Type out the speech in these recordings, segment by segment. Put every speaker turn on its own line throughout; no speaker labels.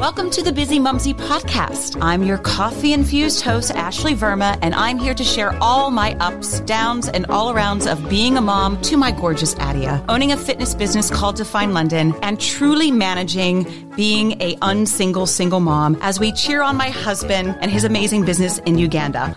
Welcome to the Bizzimumzi podcast. I'm your coffee infused host, Ashley Verma, and I'm here to share all my ups, downs, and all arounds of being a mom to my gorgeous Adia, owning a fitness business called Define London, and truly managing being a unsingle single mom as we cheer on my husband and his amazing business in Uganda.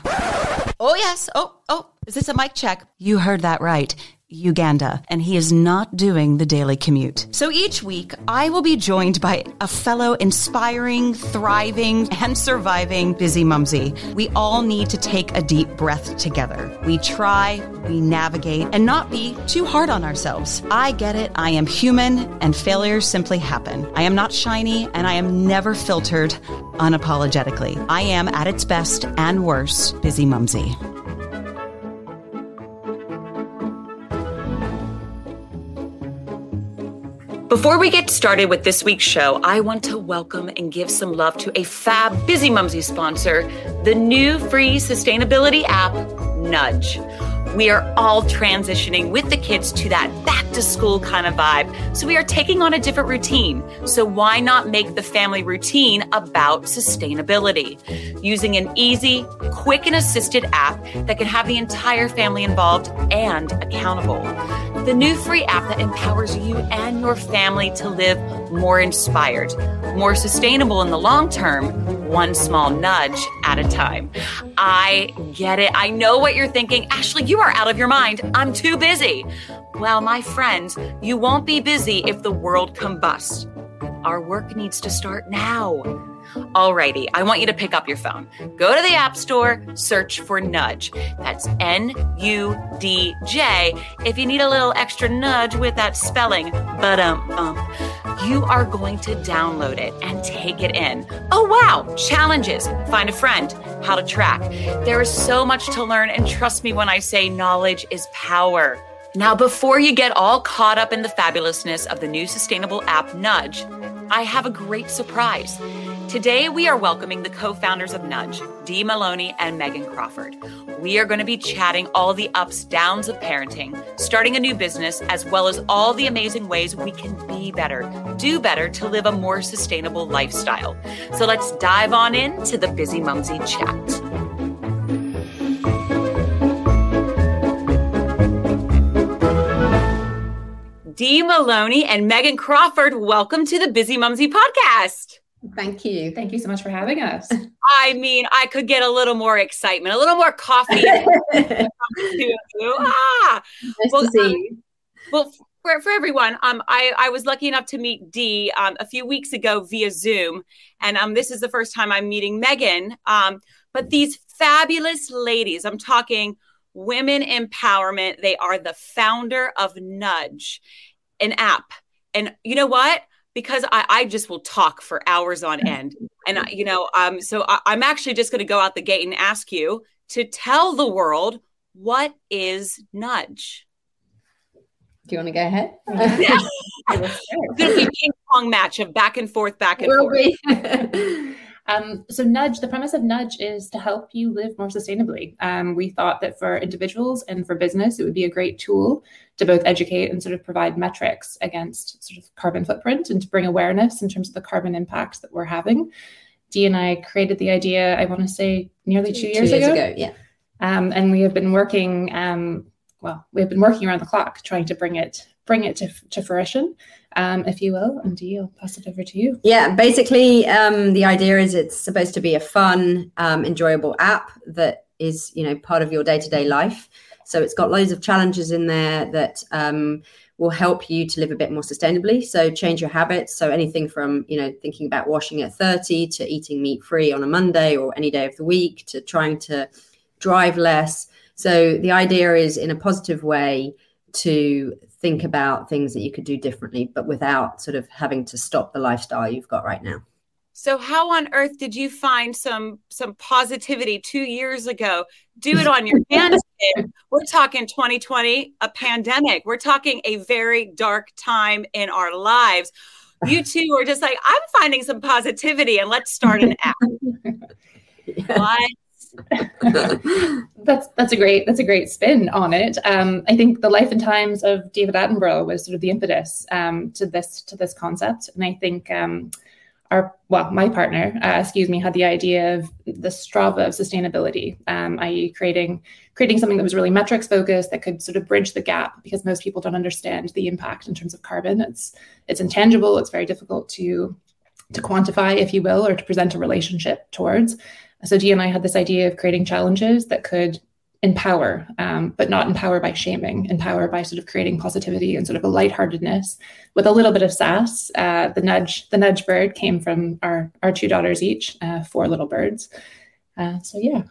Oh, yes. Oh, oh, is this a mic check? You heard that right. Uganda, and he is not doing the daily commute. So each week, I will be joined by a fellow inspiring, thriving, and surviving busy mumsy. We all need to take a deep breath together. We try, we navigate, and not be too hard on ourselves. I get it. I am human, and failures simply happen. I am not shiny, and I am never filtered unapologetically. I am at its best and worst, busy mumsy. Before we get started with this week's show, I want to welcome and give some love to a fab Bizzimumzi sponsor, the new free sustainability app, Nudj. We are all transitioning with the kids to that back to school kind of vibe. So we are taking on a different routine. So why not make the family routine about sustainability? Using an easy, quick, and assisted app that can have the entire family involved and accountable. The new free app that empowers you and your family to live more inspired, more sustainable in the long term, one small nudge at a time. I get it. I know what you're thinking. Ashley, you are out of your mind. I'm too busy. Well, my friends, you won't be busy if the world combusts. Our work needs to start now. Alrighty, I want you to pick up your phone. Go to the App Store, search for Nudj. That's N U D J. If you need a little extra nudge with that spelling, but um, um, you are going to download it and take it in. Oh wow, challenges, find a friend, how to track. There is so much to learn, and trust me when I say knowledge is power. Now, before you get all caught up in the fabulousness of the new sustainable app Nudj, I have a great surprise. Today, we are welcoming the co founders of Nudj, Dee Moloney and Meagan Crawford. We are going to be chatting all the ups, downs of parenting, starting a new business, as well as all the amazing ways we can be better, do better to live a more sustainable lifestyle. So let's dive on into the Bizzimumzi chat. Dee Moloney and Meagan Crawford, welcome to the Bizzimumzi podcast.
Thank you.
Thank you so much for having us.
I mean, I could get a little more excitement, a little more coffee. ah,
nice well, um,
well, for, for everyone, um, I, I was lucky enough to meet Dee um, a few weeks ago via Zoom, and um, this is the first time I'm meeting Meagan. Um, but these fabulous ladies, I'm talking women empowerment. They are the founder of Nudj, an app, and you know what? Because I, I just will talk for hours on end. And, you know, um, so I, I'm actually just going to go out the gate and ask you to tell the world what is Nudj?
Do you want to go ahead?
It's going to be a ping pong match of back and forth, back and
Will forth. Um, so, Nudj, the premise of Nudj is to help you live more sustainably. Um, we thought that for individuals and for business, it would be a great tool to both educate and sort of provide metrics against sort of carbon footprint and to bring awareness in terms of the carbon impacts that we're having. Dee and I created the idea, I want to say nearly two, two years,
years
ago.
ago. Yeah.
Um, and we have been working, um, well, we have been working around the clock trying to bring it bring it to, to fruition, um, if you will. And I'll pass it over to you.
Yeah, basically, um, the idea is it's supposed to be a fun, um, enjoyable app that is, you know, part of your day to day life. So it's got loads of challenges in there that um, will help you to live a bit more sustainably. So change your habits. So anything from, you know, thinking about washing at 30 to eating meat free on a Monday or any day of the week to trying to drive less. So the idea is in a positive way to think about things that you could do differently, but without sort of having to stop the lifestyle you've got right now.
So how on earth did you find some some positivity two years ago? Do it on your hands. We're talking 2020, a pandemic. We're talking a very dark time in our lives. You two are just like, I'm finding some positivity and let's start an app. yeah. What?
that's that's a great that's a great spin on it. Um, I think the life and times of David Attenborough was sort of the impetus um, to this to this concept, and I think um, our well, my partner, uh, excuse me, had the idea of the Strava of sustainability, um, i.e., creating creating something that was really metrics focused that could sort of bridge the gap because most people don't understand the impact in terms of carbon. It's it's intangible. It's very difficult to to quantify, if you will, or to present a relationship towards. So Dee and I had this idea of creating challenges that could empower, um, but not empower by shaming, empower by sort of creating positivity and sort of a lightheartedness with a little bit of sass. Uh, the Nudj, the Nudj bird came from our our two daughters each, uh, four little birds. Uh, so yeah.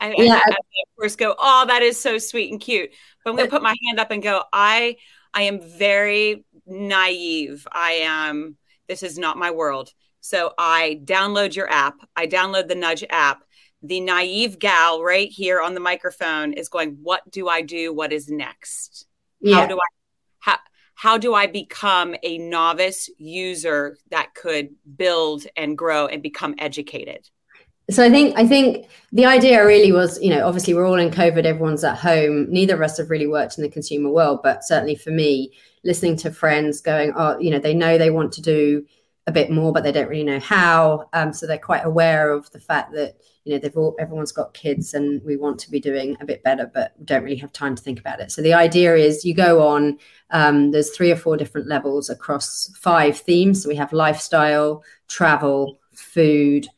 I, yeah. I, I, of course go, oh, that is so sweet and cute. But I'm gonna put my hand up and go, I I am very naive. I am this is not my world. So I download your app. I download the Nudj app the naive gal right here on the microphone is going, What do I do? What is next? Yeah. How do I how, how do I become a novice user that could build and grow and become educated?
So I think I think the idea really was, you know, obviously we're all in COVID, everyone's at home. Neither of us have really worked in the consumer world, but certainly for me, listening to friends going, oh, you know, they know they want to do a bit more, but they don't really know how. Um, so they're quite aware of the fact that you know they've all everyone's got kids and we want to be doing a bit better but don't really have time to think about it. So the idea is you go on um, there's three or four different levels across five themes. So we have lifestyle travel food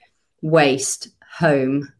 waste home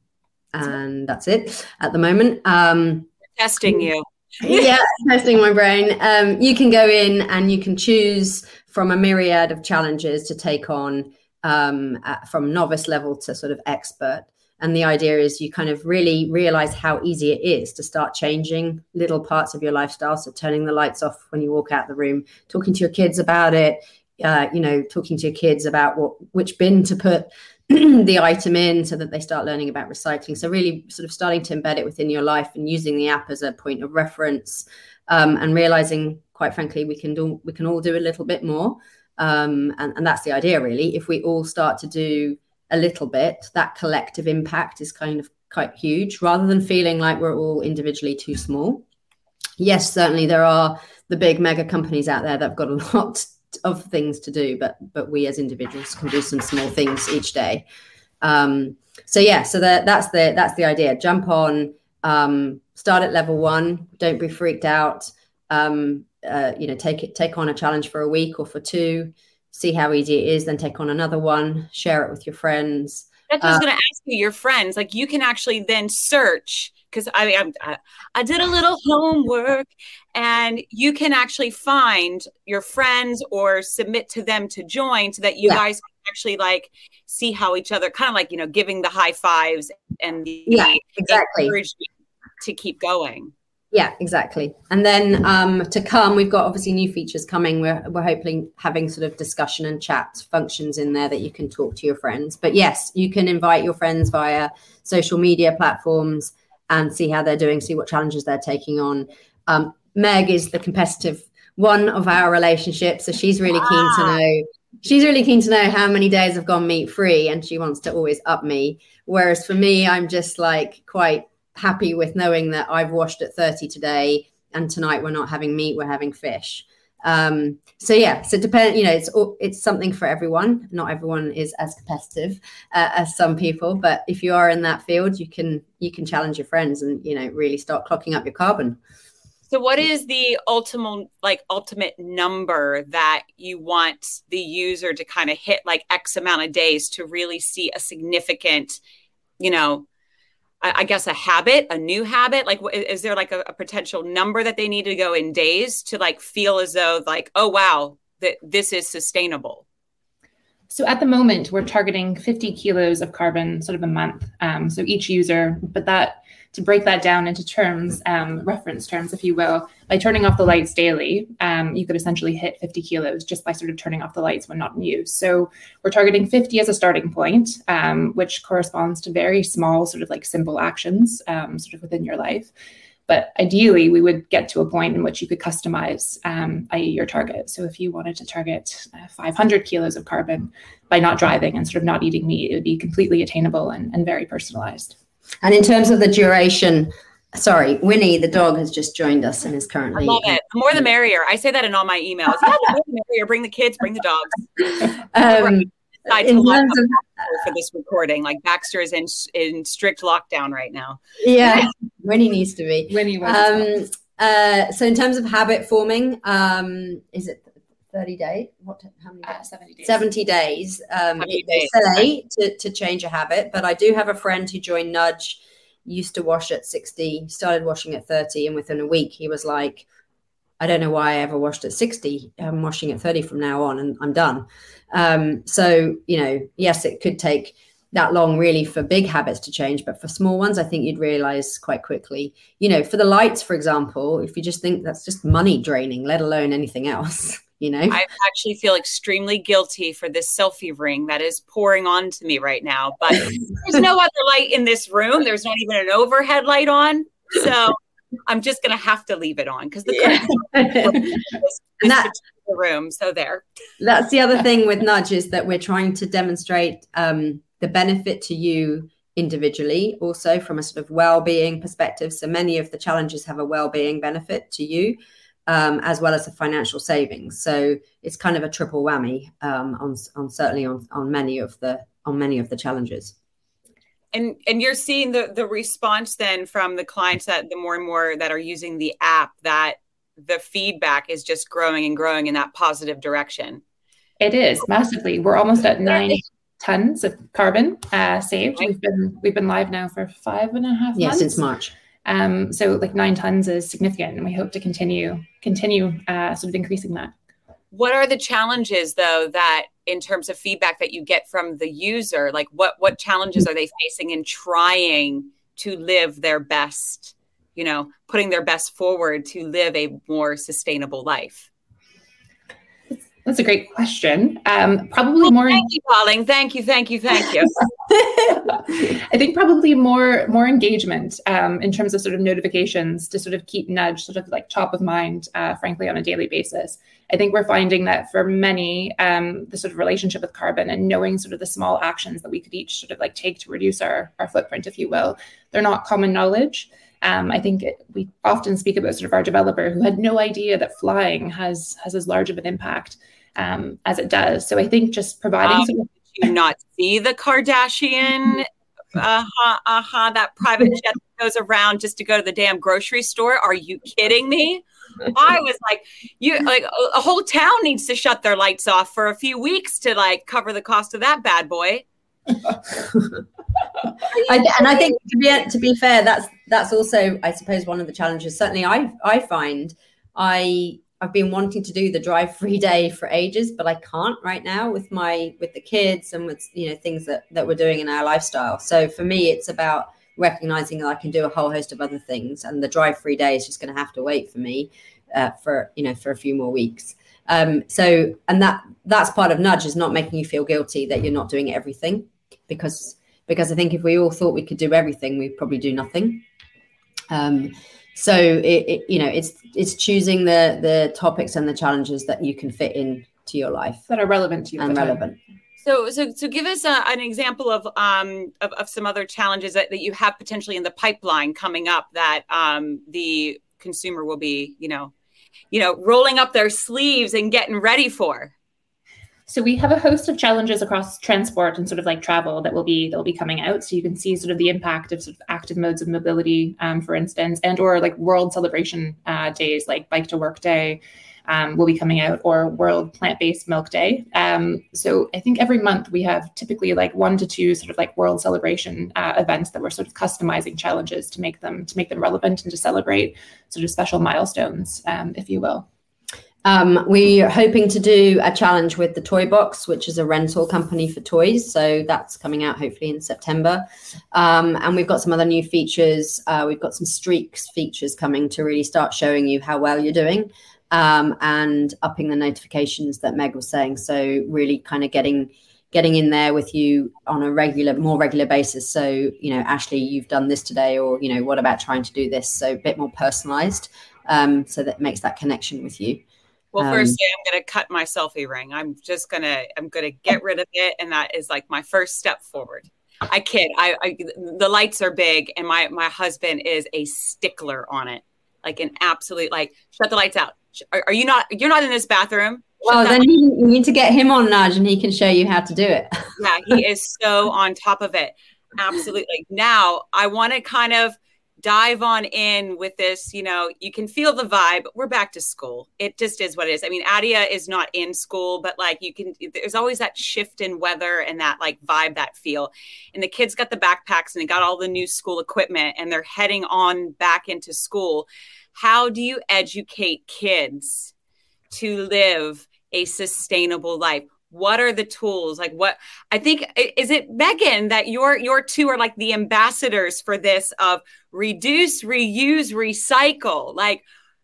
and that's it at the moment. Um,
testing you.
Yeah testing my brain. Um, you can go in and you can choose from a myriad of challenges to take on um, at, from novice level to sort of expert and the idea is you kind of really realize how easy it is to start changing little parts of your lifestyle. So turning the lights off when you walk out the room, talking to your kids about it, uh, you know, talking to your kids about what which bin to put the item in so that they start learning about recycling. So really sort of starting to embed it within your life and using the app as a point of reference um, and realizing, quite frankly, we can do we can all do a little bit more. Um, and, and that's the idea really. If we all start to do a little bit, that collective impact is kind of quite huge rather than feeling like we're all individually too small. Yes, certainly there are the big mega companies out there that have got a lot of things to do, but but we as individuals can do some small things each day. Um, so yeah, so the, that's the that's the idea. Jump on, um, start at level one. Don't be freaked out. Um, uh, you know, take it take on a challenge for a week or for two see how easy it is, then take on another one, share it with your friends.
That's what uh, I was going to ask you, your friends. Like you can actually then search because I, I I did a little homework, and you can actually find your friends or submit to them to join, so that you yeah. guys can actually like see how each other kind of like you know giving the high fives and the
yeah exactly
to keep going.
Yeah, exactly. And then um, to come, we've got obviously new features coming. We're we're hoping having sort of discussion and chat functions in there that you can talk to your friends. But yes, you can invite your friends via social media platforms and see how they're doing, see what challenges they're taking on. Um, Meg is the competitive one of our relationships, so she's really keen to ah. know. She's really keen to know how many days have gone meat free, and she wants to always up me. Whereas for me, I'm just like quite happy with knowing that I've washed at 30 today and tonight we're not having meat, we're having fish. Um, so yeah, so depend, you know, it's it's something for everyone. Not everyone is as competitive uh, as some people, but if you are in that field, you can you can challenge your friends and you know really start clocking up your carbon.
So what is the ultimate like ultimate number that you want the user to kind of hit like X amount of days to really see a significant, you know, I guess a habit, a new habit? Like, is there like a, a, potential number that they need to go in days to like feel as though like, oh wow, that this is sustainable?
So at the moment, we're targeting 50 kilos of carbon sort of a month. Um, so each user, but that to break that down into terms, um, reference terms, if you will, by turning off the lights daily, um, you could essentially hit 50 kilos just by sort of turning off the lights when not in use. So we're targeting 50 as a starting point, um, which corresponds to very small, sort of like simple actions, um, sort of within your life. But ideally, we would get to a point in which you could customize, um, i.e., your target. So if you wanted to target uh, 500 kilos of carbon by not driving and sort of not eating meat, it would be completely attainable and, and very personalized.
And in terms of the duration, sorry, Winnie, the dog, has just joined us and is currently.
I love it. The more the merrier. I say that in all my emails. Yeah, the more the merrier. Bring the kids, bring the dogs.
Um,
decide to lock of, for this recording. Like Baxter is in in strict lockdown right now.
Yeah, when he needs to be. Winnie um, uh, so in terms of habit forming, um, is it 30 days? What, how many
uh, 70 days.
70 days. Um, they say to, to change a habit, but I do have a friend who joined Nudj, used to wash at 60, started washing at 30, and within a week he was like, I don't know why I ever washed at 60. I'm washing at 30 from now on and I'm done. Um, so, you know, yes, it could take that long really for big habits to change but for small ones i think you'd realize quite quickly you know for the lights for example if you just think that's just money draining let alone anything else you know
i actually feel extremely guilty for this selfie ring that is pouring onto me right now but there's no other light in this room there's not even an overhead light on so i'm just going to have to leave it on because the yeah. that, room so there
that's the other thing with Nudj is that we're trying to demonstrate um, the benefit to you individually also from a sort of well-being perspective so many of the challenges have a well-being benefit to you um, as well as a financial savings. So it's kind of a triple whammy um, on, on certainly on, on many of the on many of the challenges.
And and you're seeing the the response then from the clients that the more and more that are using the app that the feedback is just growing and growing in that positive direction.
It is massively. We're almost at nine tons of carbon uh, saved. We've been we've been live now for five and a half.
Yeah,
months.
since March.
Um, so like nine tons is significant, and we hope to continue continue uh, sort of increasing that.
What are the challenges though that in terms of feedback that you get from the user? Like what what challenges are they facing in trying to live their best, you know, putting their best forward to live a more sustainable life?
That's a great question. Um, probably well, more.
Thank you, darling. Thank you, thank you, thank you.
I think probably more more engagement um, in terms of sort of notifications to sort of keep Nudj sort of like top of mind, uh, frankly, on a daily basis. I think we're finding that for many, um, the sort of relationship with carbon and knowing sort of the small actions that we could each sort of like take to reduce our our footprint, if you will, they're not common knowledge. Um, I think it, we often speak about sort of our developer who had no idea that flying has has as large of an impact um, as it does. So I think just providing. Um,
did you not see the Kardashian? Uh huh. Uh huh. That private jet goes around just to go to the damn grocery store. Are you kidding me? I was like, you like a, a whole town needs to shut their lights off for a few weeks to like cover the cost of that bad boy.
I, and I think to be to be fair, that's that's also I suppose one of the challenges. Certainly, I I find I I've been wanting to do the drive free day for ages, but I can't right now with my with the kids and with you know things that that we're doing in our lifestyle. So for me, it's about recognizing that I can do a whole host of other things, and the drive free day is just going to have to wait for me uh, for you know for a few more weeks. Um, so and that that's part of Nudj is not making you feel guilty that you're not doing everything because because I think if we all thought we could do everything, we'd probably do nothing. Um, so it, it, you know it's it's choosing the the topics and the challenges that you can fit in to your life.
That are relevant to you
and relevant.
So so so give us a, an example of um of, of some other challenges that, that you have potentially in the pipeline coming up that um the consumer will be you know you know rolling up their sleeves and getting ready for
so we have a host of challenges across transport and sort of like travel that will be that will be coming out. So you can see sort of the impact of sort of active modes of mobility, um, for instance, and or like world celebration uh, days like Bike to Work Day. Um, will be coming out or World Plant Based Milk Day. Um, so I think every month we have typically like one to two sort of like world celebration uh, events that we're sort of customizing challenges to make them to make them relevant and to celebrate sort of special milestones, um, if you will.
Um, we're hoping to do a challenge with the Toy Box, which is a rental company for toys. So that's coming out hopefully in September. Um, and we've got some other new features. Uh, we've got some streaks features coming to really start showing you how well you're doing um, and upping the notifications that Meg was saying. So really kind of getting getting in there with you on a regular, more regular basis. So you know, Ashley, you've done this today, or you know, what about trying to do this? So a bit more personalized. Um, so that makes that connection with you.
Well, um, first, I'm going to cut my selfie ring. I'm just going to, I'm going to get rid of it. And that is like my first step forward. I kid. I, I, the lights are big and my, my husband is a stickler on it. Like an absolute, like, shut the lights out. Are, are you not, you're not in this bathroom.
well, then you need to get him on Nudj and he can show you how to do it.
yeah, he is so on top of it. Absolutely. Now, I want to kind of dive on in with this you know you can feel the vibe we're back to school. It just is what it is. I mean adia is not in school but like you can there's always that shift in weather and that like vibe that feel. And the kids got the backpacks and they got all the new school equipment and they're heading on back into school. How do you educate kids to live a sustainable life what are the tools? Like what i think is it Meagan that your your two are like the ambassadors for this of reduce reuse recycle? Like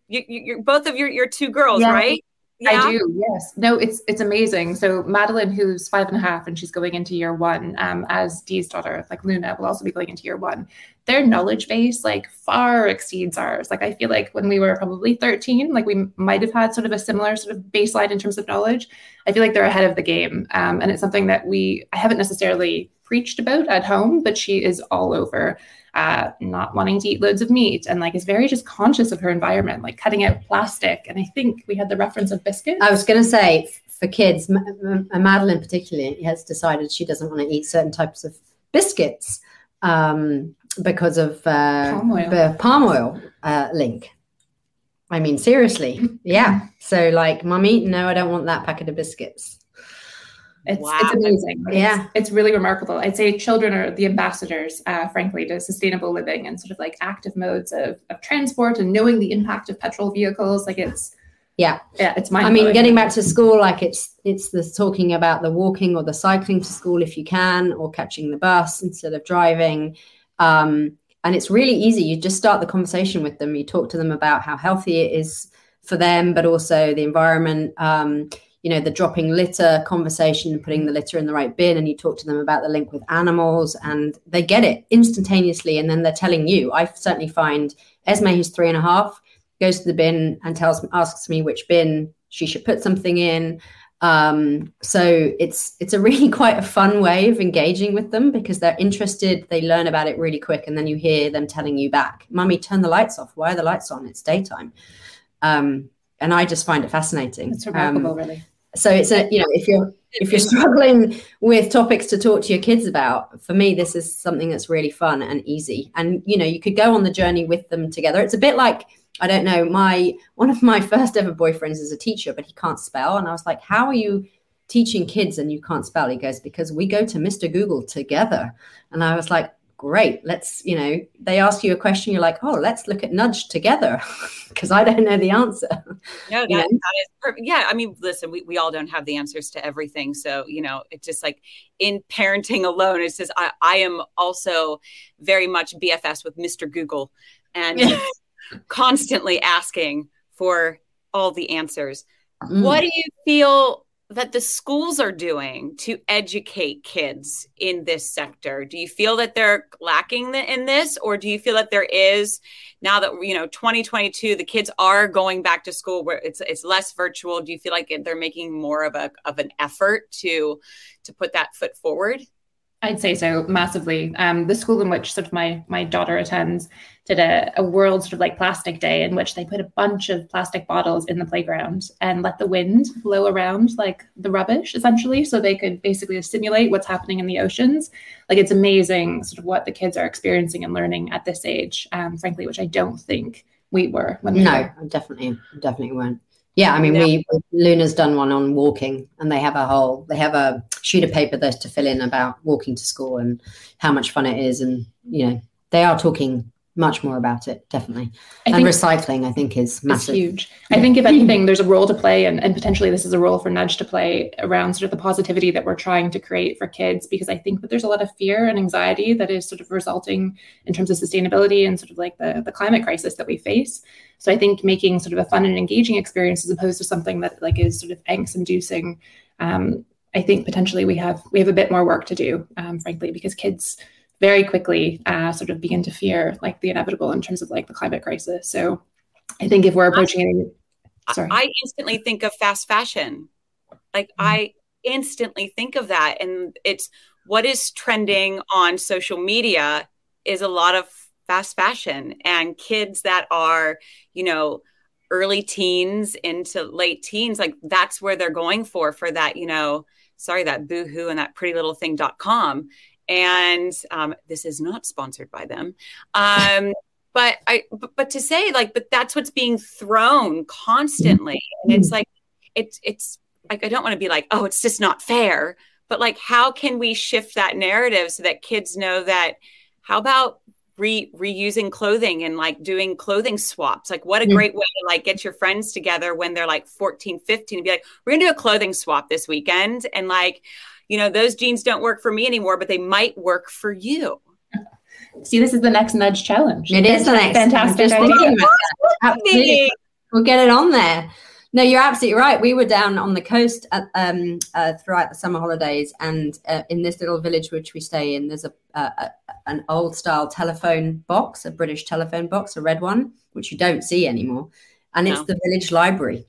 you, you are both of your your two girls yeah. right
yeah. I do, yes. No, it's it's amazing. So Madeline, who's five and a half, and she's going into year one, um, as Dee's daughter, like Luna, will also be going into year one. Their knowledge base like far exceeds ours. Like I feel like when we were probably 13, like we might have had sort of a similar sort of baseline in terms of knowledge. I feel like they're ahead of the game. Um, and it's something that we I haven't necessarily preached about at home, but she is all over uh, not wanting to eat loads of meat and like is very just conscious of her environment, like cutting out plastic. And I think we had the reference of biscuits.
I was going to say for kids, Madeline particularly has decided she doesn't want to eat certain types of biscuits um, because of uh, palm oil. the palm oil uh, link. I mean, seriously, yeah. So, like, mummy, no, I don't want that packet of biscuits.
It's, wow. it's amazing.
Yeah.
It's, it's, really remarkable. I'd say children are the ambassadors, uh, frankly, to sustainable living and sort of like active modes of, of transport and knowing the impact of petrol vehicles. Like it's,
yeah,
yeah, it's my.
I mean, getting back to school, like it's it's the talking about the walking or the cycling to school if you can, or catching the bus instead of driving. Um, and it's really easy. You just start the conversation with them. You talk to them about how healthy it is for them, but also the environment. Um, you know the dropping litter conversation putting the litter in the right bin and you talk to them about the link with animals and they get it instantaneously and then they're telling you. I certainly find esme who's three and a half goes to the bin and tells asks me which bin she should put something in. Um, so it's it's a really quite a fun way of engaging with them because they're interested they learn about it really quick and then you hear them telling you back mummy turn the lights off. Why are the lights on? It's daytime. Um, and i just find it fascinating.
It's remarkable um, really
so it's a you know if you're if you're struggling with topics to talk to your kids about for me this is something that's really fun and easy. And you know you could go on the journey with them together. It's a bit like i don't know my one of my first ever boyfriends is a teacher but he can't spell. And i was like how are you teaching kids and you can't spell? He goes because we go to mr google together. And i was like great let's you know they ask you a question you're like oh let's look at Nudj together because i don't know the answer.
No that, that is perfect yeah i mean listen we, we all don't have the answers to everything so you know it's just like in parenting alone it says i, I am also very much bfs with mr google and constantly asking for all the answers. Mm. what do you feel that the schools are doing to educate kids in this sector? Do you feel that they're lacking in this, or do you feel that there is now that you know 2022, the kids are going back to school where it's it's less virtual? Do you feel like they're making more of a of an effort to to put that foot forward?
I'd say so massively. Um, the school in which sort of my my daughter attends did a, a world sort of like plastic day in which they put a bunch of plastic bottles in the playground and let the wind blow around like the rubbish essentially, so they could basically simulate what's happening in the oceans. Like it's amazing sort of what the kids are experiencing and learning at this age. Um, frankly, which I don't think we were when we
no,
were.
definitely, definitely weren't. Yeah, I mean, we Luna's done one on walking, and they have a whole they have a sheet of paper there to fill in about walking to school and how much fun it is, and you know they are talking much more about it definitely. I and recycling i think is massive.
huge. I think if anything there's a role to play and, and potentially this is a role for Nudj to play around sort of the positivity that we're trying to create for kids because i think that there's a lot of fear and anxiety that is sort of resulting in terms of sustainability and sort of like the, the climate crisis that we face. So i think making sort of a fun and engaging experience as opposed to something that like is sort of angst inducing um, i think potentially we have we have a bit more work to do um, frankly because kids very quickly uh, sort of begin to fear like the inevitable in terms of like the climate crisis. So I think if we're approaching
sorry. I instantly think of fast fashion. Like mm-hmm. I instantly think of that. And it's what is trending on social media is a lot of fast fashion and kids that are, you know, early teens into late teens, like that's where they're going for for that, you know, sorry, that boohoo and that pretty little thing.com. And um, this is not sponsored by them. Um, but I but, but to say like, but that's what's being thrown constantly. And it's like it's it's like I don't want to be like, oh, it's just not fair. But like, how can we shift that narrative so that kids know that how about re reusing clothing and like doing clothing swaps like what a great way to like get your friends together when they're like 14 15 and be like we're gonna do a clothing swap this weekend and like you know those jeans don't work for me anymore but they might work for you
see this is the next Nudj challenge
it is the next fantastic idea. we'll get it on there no, you're absolutely right. We were down on the coast at, um, uh, throughout the summer holidays, and uh, in this little village which we stay in, there's a, a, an old style telephone box, a British telephone box, a red one, which you don't see anymore, and it's no. the village library.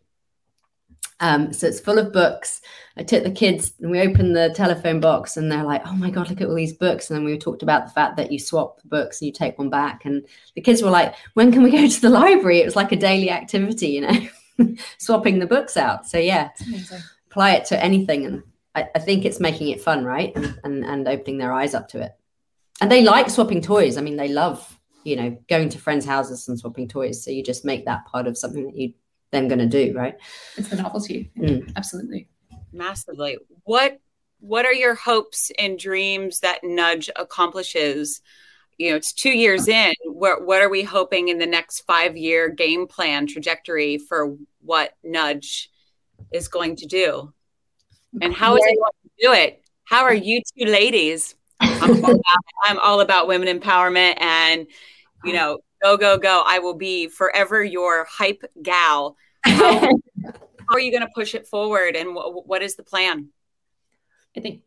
Um, so it's full of books. I took the kids and we opened the telephone box, and they're like, "Oh my god, look at all these books!" And then we talked about the fact that you swap the books and you take one back, and the kids were like, "When can we go to the library?" It was like a daily activity, you know. swapping the books out. So yeah, apply it to anything, and I, I, think it's making it fun, right? And, and and opening their eyes up to it. And they like swapping toys. I mean, they love you know going to friends' houses and swapping toys. So you just make that part of something that you then going to do, right?
It's the novelty. Mm. Absolutely,
massively. What what are your hopes and dreams that Nudj accomplishes? you know it's two years in what what are we hoping in the next five year game plan trajectory for what Nudj is going to do and how is it going to do it how are you two ladies I'm all, about, I'm all about women empowerment and you know go go go. I will be forever your hype gal. How, how are you going to push it forward and w- what is the plan?
I think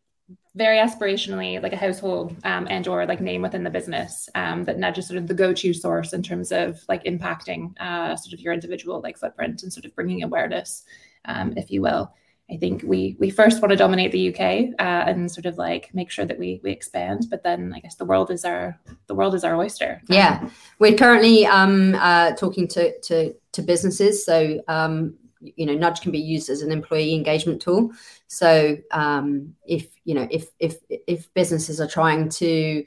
very aspirationally like a household um, and or like name within the business um, that Nudj is sort of the go-to source in terms of like impacting uh, sort of your individual like footprint and sort of bringing awareness um, if you will i think we we first want to dominate the uk uh, and sort of like make sure that we we expand but then i guess the world is our the world is our oyster.
Yeah. We're currently um uh, talking to to to businesses. So um you know Nudj can be used as an employee engagement tool. So um, if you know if if if businesses are trying to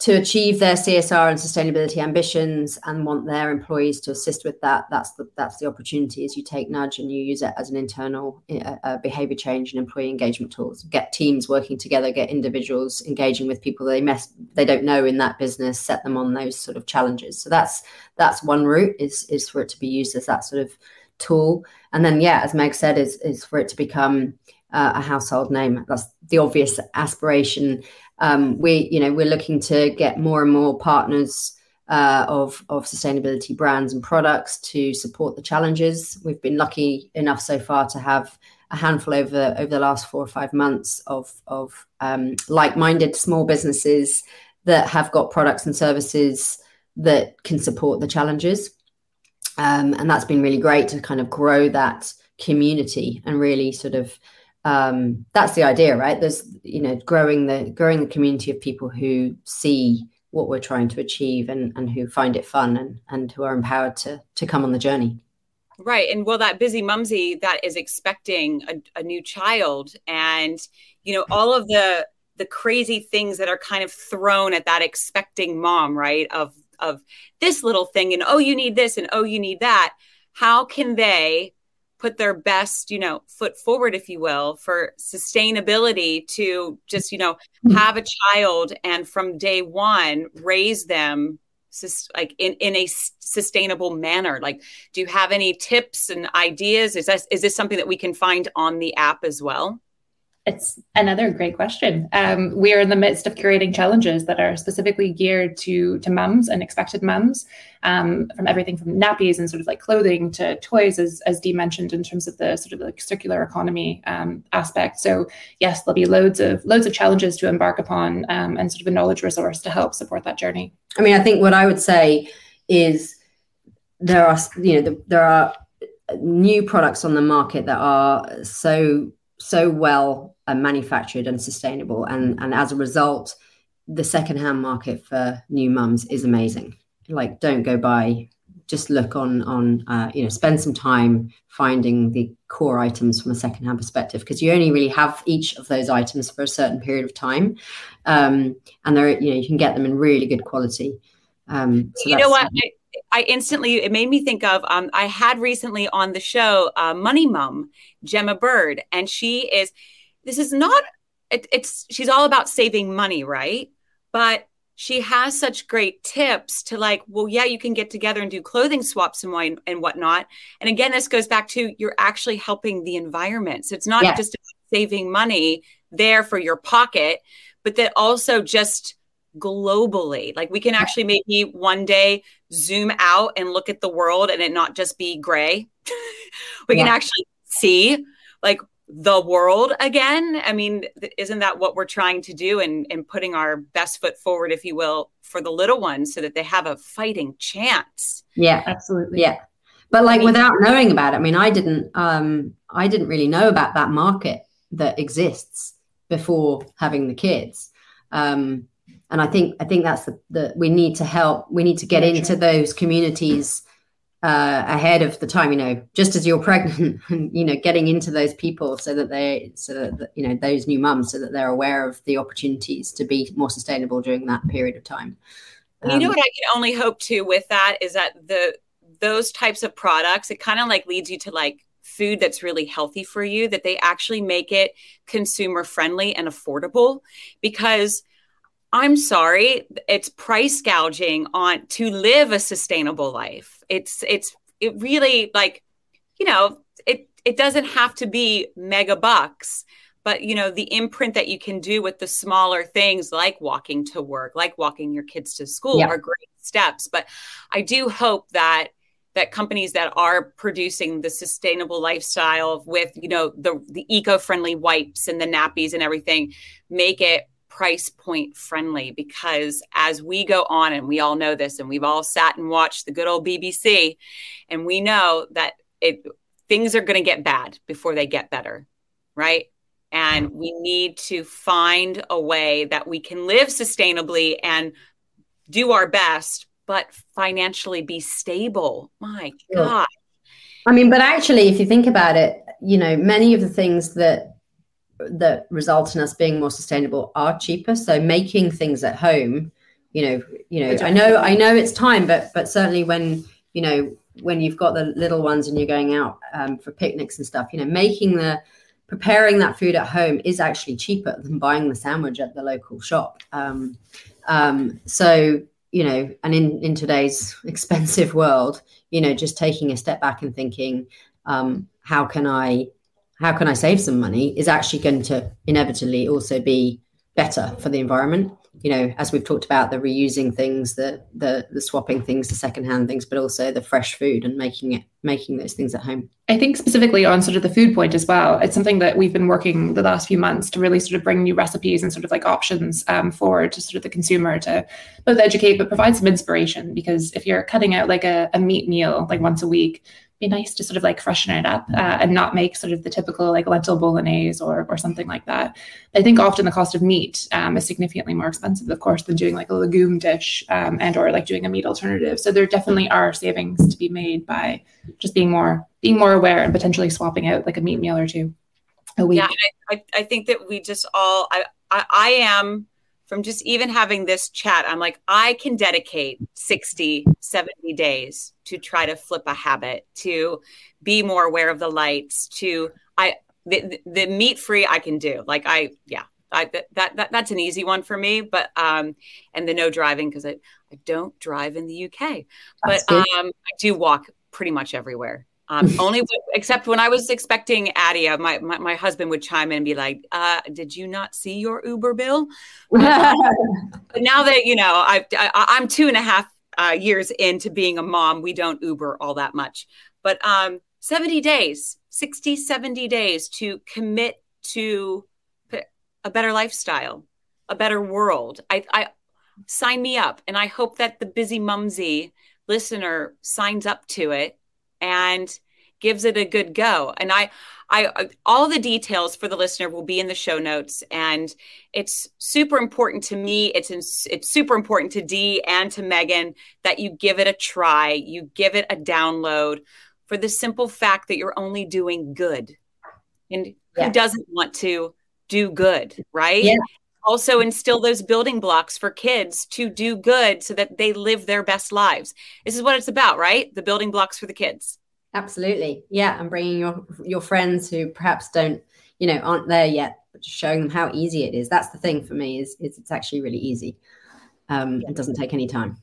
to achieve their csr and sustainability ambitions and want their employees to assist with that that's the that's the opportunity is you take Nudj and you use it as an internal uh, behavior change and employee engagement tools get teams working together get individuals engaging with people they mess they don't know in that business set them on those sort of challenges so that's that's one route is is for it to be used as that sort of tool. And then, yeah, as Meg said, is is for it to become uh, a household name. That's the obvious aspiration. Um, we, you know, we're looking to get more and more partners uh, of of sustainability brands and products to support the challenges. We've been lucky enough so far to have a handful over over the last four or five months of of um, like minded small businesses that have got products and services that can support the challenges. Um, and that's been really great to kind of grow that community and really sort of um, that's the idea, right? There's you know growing the growing the community of people who see what we're trying to achieve and and who find it fun and and who are empowered to to come on the journey.
Right. And well, that busy mumsy that is expecting a, a new child and, you know, all of the the crazy things that are kind of thrown at that expecting mom, right? Of of this little thing and oh you need this and oh you need that how can they put their best you know foot forward if you will for sustainability to just you know mm-hmm. have a child and from day one raise them like in, in a sustainable manner. Like do you have any tips and ideas? Is this is this something that we can find on the app as well
it's another great question. Um, we are in the midst of curating challenges that are specifically geared to to mums and expected mums, um, from everything from nappies and sort of like clothing to toys, as as Dee mentioned, in terms of the sort of like circular economy um, aspect. So yes, there'll be loads of loads of challenges to embark upon, um, and sort of a knowledge resource to help support that journey.
I mean, I think what I would say is there are you know the, there are new products on the market that are so so well uh, manufactured and sustainable, and and as a result, the secondhand market for new mums is amazing. Like, don't go buy just look on on uh, you know spend some time finding the core items from a secondhand perspective because you only really have each of those items for a certain period of time. Um, and they're you know you can get them in really good quality. Um,
so you know what? I, I, instantly it made me think of um, i had recently on the show uh, money Mum gemma bird and she is this is not it, it's she's all about saving money right but she has such great tips to like, well, yeah, you can get together and do clothing swaps and wine and whatnot. And again, this goes back to you're actually helping the environment. So it's not yeah. just saving money there for your pocket, but that also just globally. Like we can actually maybe one day zoom out and look at the world and it not just be gray. we yeah. can actually see like the world again. I mean isn't that what we're trying to do and, and putting our best foot forward if you will for the little ones so that they have a fighting chance?
Yeah. Absolutely. Yeah. But like I mean, without knowing about it i mean i didn't um i didn't really know about that market that exists before having the kids. Um and i think i think that's the, the we need to help we need to get into those communities uh, ahead of the time, you know, just as you're pregnant, and you know, getting into those people so that they, so that, you know, those new mums, so that they're aware of the opportunities to be more sustainable during that period of time.
Um, you know um, what I can only hope to with that is that the, those types of products, it kind of like leads you to like food that's really healthy for you, that they actually make it consumer friendly and affordable because I'm sorry, it's price gouging on to live a sustainable life. It's it's it really like, you know, it it doesn't have to be mega bucks, but you know, the imprint that you can do with the smaller things like walking to work, like walking your kids to school yeah. are great steps. But I do hope that that companies that are producing the sustainable lifestyle with you know the the eco-friendly wipes and the nappies and everything make it price point friendly because as we go on and we all know this and we've all sat and watched the good old BBC and we know that it things are going to get bad before they get better right? And we need to find a way that we can live sustainably and do our best but financially be stable. My god.
I mean but actually if you think about it you know many of the things that that result in us being more sustainable are cheaper. So making things at home, you know, you know, I know, I know it's time, but but certainly when you know when you've got the little ones and you're going out um, for picnics and stuff, you know, making the preparing that food at home is actually cheaper than buying the sandwich at the local shop. Um, um, so you know, and in in today's expensive world, you know, just taking a step back and thinking, um, how can I how can I save some money is actually going to inevitably also be better for the environment. You know, as we've talked about the reusing things, the the the swapping things, the secondhand things, but also the fresh food and making it making those things at home.
I think specifically on sort of the food point as well. It's something that we've been working the last few months to really sort of bring new recipes and sort of like options um, forward to sort of the consumer to both educate but provide some inspiration. Because if you're cutting out like a, a meat meal like once a week, be nice to sort of like freshen it up uh, and not make sort of the typical like lentil bolognese or or something like that. I think often the cost of meat um, is significantly more expensive, of course, than doing like a legume dish um, and or like doing a meat alternative. So there definitely are savings to be made by just being more being more aware and potentially swapping out like a meat meal or two a week.
Yeah, I, I think that we just all I, I I am from just even having this chat, I'm like, I can dedicate 60, 70 days to try to flip a habit, to be more aware of the lights, to I the, the meat free I can do. Like I yeah, I, that, that that's an easy one for me. But um, and the no driving because I I don't drive in the UK, but um, I do walk pretty much everywhere. Um, only except when I was expecting Addie, uh, my, my, my husband would chime in and be like, uh, "Did you not see your Uber bill?" but now that you know, I, I am two and a half uh, years into being a mom, we don't Uber all that much. But um, 70 days, 60, 70 days to commit to a better lifestyle, a better world. I, I sign me up, and I hope that the busy mumsy listener signs up to it and gives it a good go. And I I all the details for the listener will be in the show notes, and it's super important to me. It's in, it's super important to Dee and to Meagan that you give it a try, you give it a download, for the simple fact that you're only doing good, and yeah. who doesn't want to do good, right? Yeah. Also, instill those building blocks for kids to do good so that they live their best lives. This is what it's about, right? The building blocks for the kids.
Absolutely. Yeah. And bringing your, your friends who perhaps don't, you know, aren't there yet, but just showing them how easy it is. That's the thing for me is, is it's actually really easy. Um, it doesn't take any time.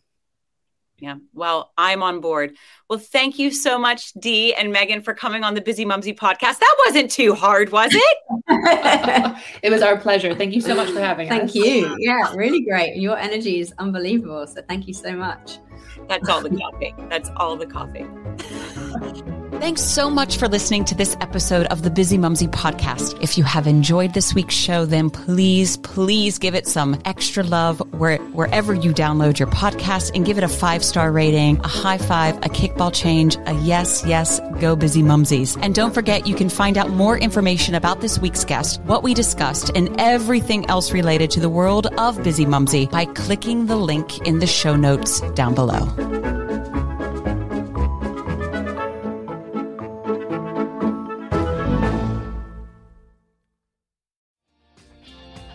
Yeah. Well, I'm on board. Well, thank you so much, Dee and Meagan, for coming on the Bizzimumzi podcast. That wasn't too hard, was it?
it was our pleasure. Thank you so much for having
thank us. Thank you. Yeah, really great. Your energy is unbelievable. So thank you so much.
That's all the coffee. That's all the coffee. Thanks so much for listening to this episode of the Bizzimumzi podcast. If you have enjoyed this week's show, then please, please give it some extra love where, wherever you download your podcast and give it a five star rating, a high five, a kickball change, a yes, yes, go busy mumsies. And don't forget, you can find out more information about this week's guest, what we discussed, and everything else related to the world of Bizzimumzi by clicking the link in the show notes down below.